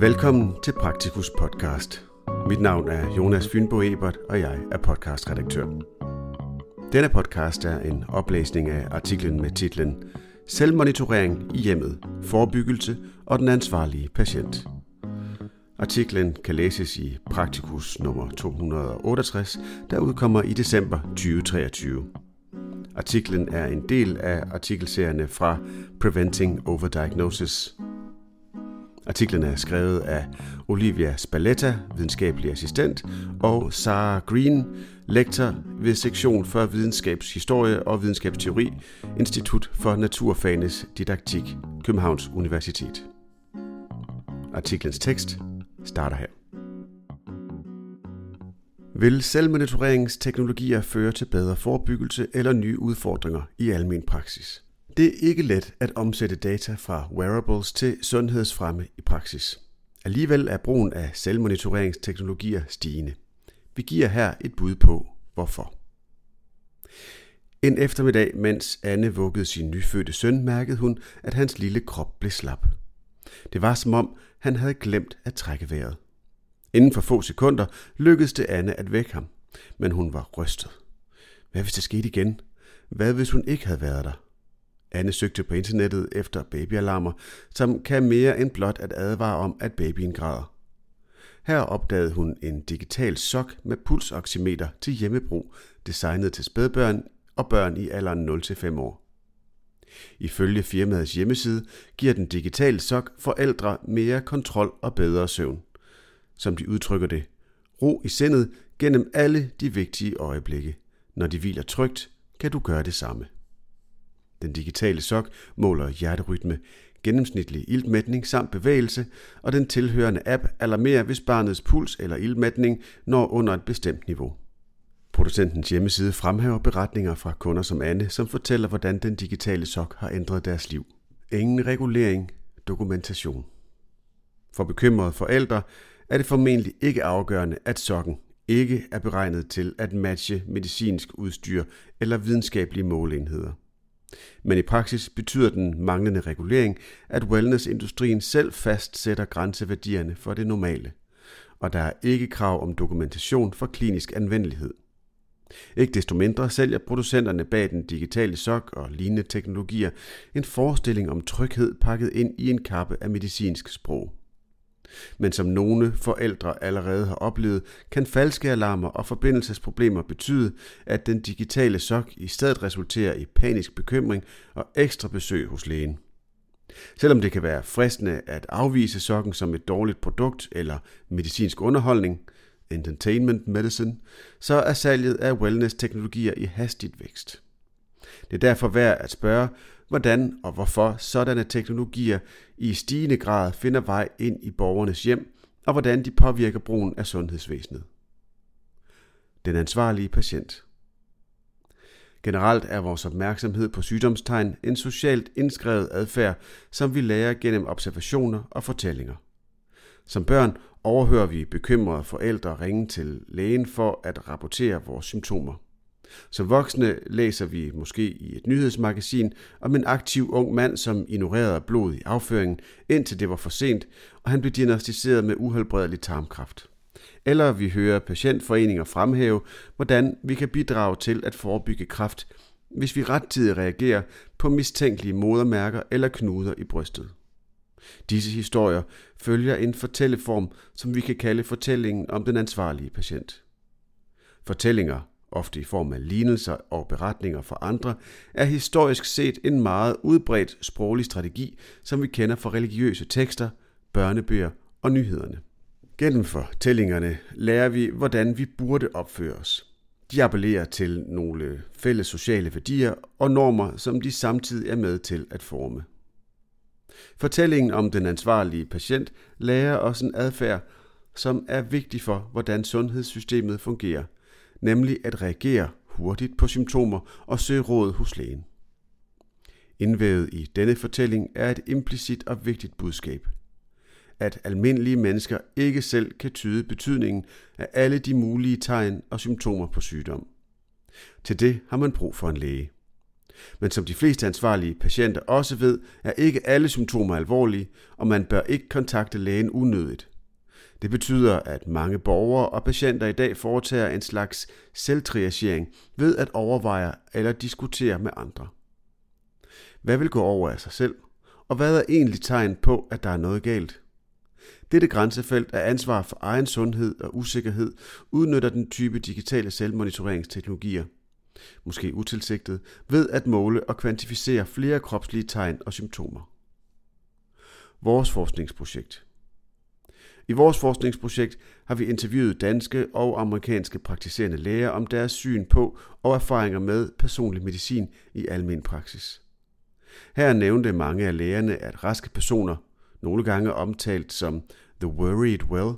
Velkommen til Praktikus podcast. Mit navn er Jonas Fynbo Ebert, og jeg er podcastredaktør. Denne podcast er en oplæsning af artiklen med titlen Selvmonitorering i hjemmet, forebyggelse og den ansvarlige patient. Artiklen kan læses i Praktikus nummer 268, der udkommer i december 2023. Artiklen er en del af artikelserierne fra Preventing Overdiagnosis. Artiklen er skrevet af Olivia Spalletta, videnskabelig assistent, og Sarah Green, lektor ved sektion for videnskabshistorie og videnskabsteori, Institut for Naturfagenes Didaktik, Københavns Universitet. Artiklens tekst starter her. Vil selvmonitoreringsteknologier føre til bedre forebyggelse eller nye udfordringer i almen praksis? Det er ikke let at omsætte data fra wearables til sundhedsfremme i praksis. Alligevel er brugen af selvmonitoreringsteknologier stigende. Vi giver her et bud på, hvorfor. En eftermiddag, mens Anne vuggede sin nyfødte søn, mærkede hun, at hans lille krop blev slap. Det var som om, han havde glemt at trække vejret. Inden for få sekunder lykkedes det Anne at vække ham, men hun var rystet. Hvad hvis det skete igen? Hvad hvis hun ikke havde været der? Anne søgte på internettet efter babyalarmer, som kan mere end blot at advare om, at babyen græder. Her opdagede hun en digital sok med pulsoximeter til hjemmebrug, designet til spædbørn og børn i alderen 0-5 år. Ifølge firmaets hjemmeside giver den digitale sok forældre mere kontrol og bedre søvn. Som de udtrykker det, ro i sindet gennem alle de vigtige øjeblikke. Når de hviler trygt, kan du gøre det samme. Den digitale sok måler hjerterytme, gennemsnitlig iltmætning samt bevægelse, og den tilhørende app alarmerer, hvis barnets puls eller iltmætning når under et bestemt niveau. Producentens hjemmeside fremhæver beretninger fra kunder som Anne, som fortæller, hvordan den digitale sok har ændret deres liv. Ingen regulering, dokumentation. For bekymrede forældre er det formentlig ikke afgørende, at sokken ikke er beregnet til at matche medicinsk udstyr eller videnskabelige måleenheder. Men i praksis betyder den manglende regulering, at wellnessindustrien selv fastsætter grænseværdierne for det normale, og der er ikke krav om dokumentation for klinisk anvendelighed. Ikke desto mindre sælger producenterne bag den digitale sok og lignende teknologier en forestilling om tryghed pakket ind i en kappe af medicinsk sprog. Men som nogle forældre allerede har oplevet, kan falske alarmer og forbindelsesproblemer betyde, at den digitale sok i stedet resulterer i panisk bekymring og ekstra besøg hos lægen. Selvom det kan være fristende at afvise sokken som et dårligt produkt eller medicinsk underholdning, entertainment medicine, så er salget af wellness-teknologier i hastigt vækst. Det er derfor værd at spørge, hvordan og hvorfor sådanne teknologier i stigende grad finder vej ind i borgernes hjem, og hvordan de påvirker brugen af sundhedsvæsenet. Den ansvarlige patient. Generelt er vores opmærksomhed på sygdomstegn en socialt indskrevet adfærd, som vi lærer gennem observationer og fortællinger. Som børn overhører vi bekymrede forældre ringe til lægen for at rapportere vores symptomer. Som voksne læser vi måske i et nyhedsmagasin om en aktiv ung mand, som ignorerede blod i afføringen, indtil det var for sent, og han blev diagnostiseret med uhelbredelig tarmkræft. Eller vi hører patientforeninger fremhæve, hvordan vi kan bidrage til at forebygge kræft, hvis vi rettidigt reagerer på mistænkelige modermærker eller knuder i brystet. Disse historier følger en fortælleform, som vi kan kalde fortællingen om den ansvarlige patient. Fortællinger ofte i form af lignelser og beretninger fra andre, er historisk set en meget udbredt sproglig strategi, som vi kender fra religiøse tekster, børnebøger og nyhederne. Gennem fortællingerne lærer vi, hvordan vi burde opføre os. De appellerer til nogle fælles sociale værdier og normer, som de samtidig er med til at forme. Fortællingen om den ansvarlige patient lærer os en adfærd, som er vigtig for, hvordan sundhedssystemet fungerer – nemlig at reagere hurtigt på symptomer og søge råd hos lægen. Indvævet i denne fortælling er et implicit og vigtigt budskab. At almindelige mennesker ikke selv kan tyde betydningen af alle de mulige tegn og symptomer på sygdom. Til det har man brug for en læge. Men som de fleste ansvarlige patienter også ved, er ikke alle symptomer alvorlige, og man bør ikke kontakte lægen unødigt. Det betyder, at mange borgere og patienter i dag foretager en slags selvtriagering ved at overveje eller diskutere med andre. Hvad vil gå over af sig selv? Og hvad er egentlig tegn på, at der er noget galt? Dette grænsefelt af ansvar for egen sundhed og usikkerhed udnytter den type digitale selvmonitoreringsteknologier, måske utilsigtet, ved at måle og kvantificere flere kropslige tegn og symptomer. Vores forskningsprojekt. I vores forskningsprojekt har vi interviewet danske og amerikanske praktiserende læger om deres syn på og erfaringer med personlig medicin i almen praksis. Her nævnte mange af lægerne, at raske personer, nogle gange omtalt som the worried well,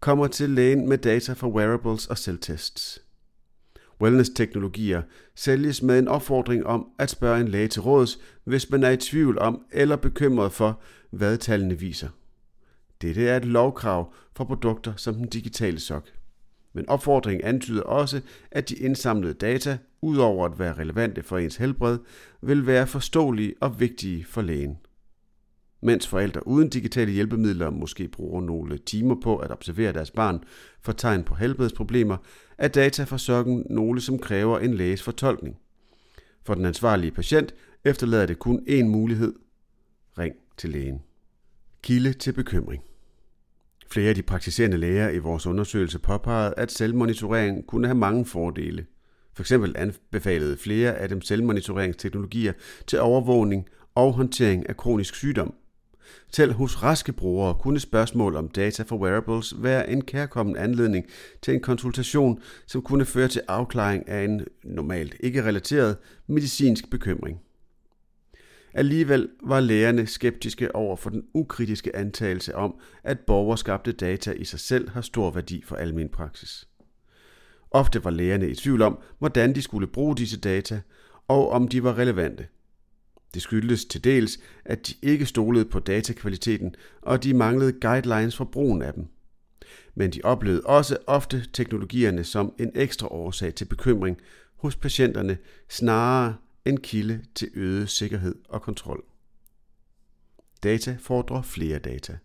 kommer til lægen med data fra wearables og selvtests. Wellness-teknologier sælges med en opfordring om at spørge en læge til råds, hvis man er i tvivl om eller bekymret for, hvad tallene viser. Dette er et lovkrav for produkter som den digitale sok. Men opfordringen antyder også, at de indsamlede data, udover at være relevante for ens helbred, vil være forståelige og vigtige for lægen. Mens forældre uden digitale hjælpemidler måske bruger nogle timer på at observere deres barn for tegn på helbredsproblemer, er data fra sokken nogle, som kræver en læges fortolkning. For den ansvarlige patient efterlader det kun én mulighed. Ring til lægen. Kilde til bekymring. Flere af de praktiserende læger i vores undersøgelse påpegede, at selvmonitorering kunne have mange fordele. For eksempel anbefalede flere af dem selvmonitoreringsteknologier til overvågning og håndtering af kronisk sygdom. Selv hos raske brugere kunne spørgsmål om data for wearables være en kærkommen anledning til en konsultation, som kunne føre til afklaring af en normalt ikke relateret medicinsk bekymring. Alligevel var lægerne skeptiske over for den ukritiske antagelse om, at borgerskabte data i sig selv har stor værdi for almen praksis. Ofte var lægerne i tvivl om, hvordan de skulle bruge disse data, og om de var relevante. Det skyldtes til dels, at de ikke stolede på datakvaliteten, og de manglede guidelines for brugen af dem. Men de oplevede også ofte teknologierne som en ekstra årsag til bekymring hos patienterne, snarere en kilde til øget sikkerhed og kontrol. Data fordrer flere data.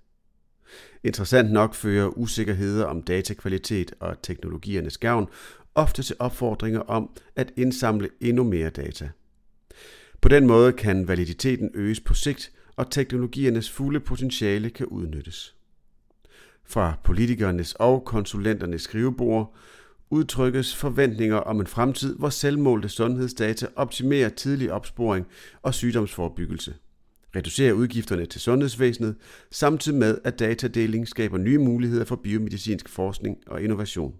Interessant nok fører usikkerheder om datakvalitet og teknologiernes gavn ofte til opfordringer om at indsamle endnu mere data. På den måde kan validiteten øges på sigt, og teknologiernes fulde potentiale kan udnyttes. Fra politikernes og konsulenternes skrivebord udtrykkes forventninger om en fremtid, hvor selvmålte sundhedsdata optimerer tidlig opsporing og sygdomsforebyggelse, reducerer udgifterne til sundhedsvæsenet, samtidig med at datadeling skaber nye muligheder for biomedicinsk forskning og innovation.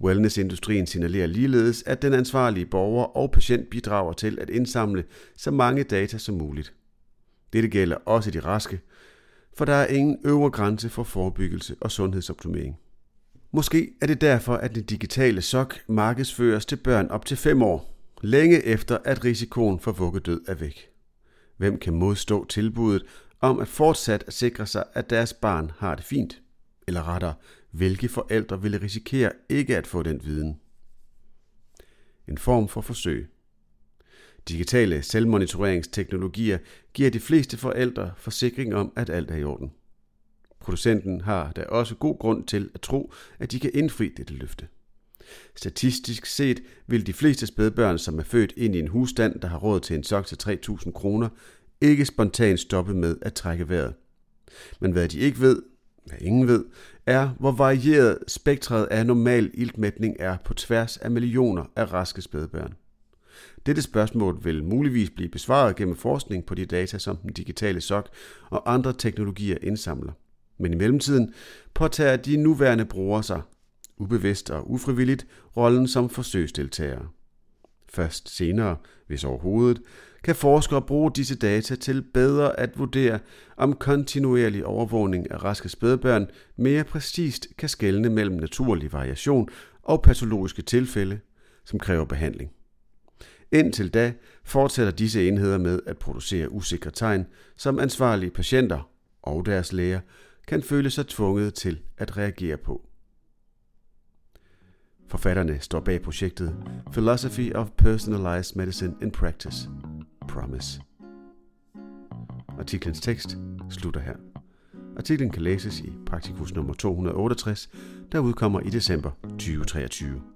Wellnessindustrien signalerer ligeledes, at den ansvarlige borger og patient bidrager til at indsamle så mange data som muligt. Dette gælder også de raske, for der er ingen øvre grænse for forebyggelse og sundhedsoptimering. Måske er det derfor, at den digitale sok markedsføres til børn op til 5 år, længe efter at risikoen for vuggedød er væk. Hvem kan modstå tilbuddet om at fortsat at sikre sig, at deres barn har det fint? Eller rettere, hvilke forældre ville risikere ikke at få den viden? En form for forsøg. Digitale selvmonitoreringsteknologier giver de fleste forældre forsikring om, at alt er i orden. Producenten har da også god grund til at tro, at de kan indfri dette løfte. Statistisk set vil de fleste spædbørn, som er født ind i en husstand, der har råd til en sok til 3.000 kroner, ikke spontant stoppe med at trække vejret. Men hvad de ikke ved, hvad ingen ved, er, hvor varieret spektret af normal iltmætning er på tværs af millioner af raske spædbørn. Dette spørgsmål vil muligvis blive besvaret gennem forskning på de data, som den digitale sok og andre teknologier indsamler. Men i mellemtiden påtager de nuværende brugere sig, ubevidst og ufrivilligt, rollen som forsøgsdeltagere. Først senere, hvis overhovedet, kan forskere bruge disse data til bedre at vurdere, om kontinuerlig overvågning af raske spædbørn mere præcist kan skelne mellem naturlig variation og patologiske tilfælde, som kræver behandling. Indtil da fortsætter disse enheder med at producere usikre tegn, som ansvarlige patienter og deres læger kan føle sig tvunget til at reagere på. Forfatterne står bag projektet Philosophy of Personalized Medicine in Practice, Promise. Artiklens tekst slutter her. Artiklen kan læses i Praktikus nummer 268, der udkommer i december 2023.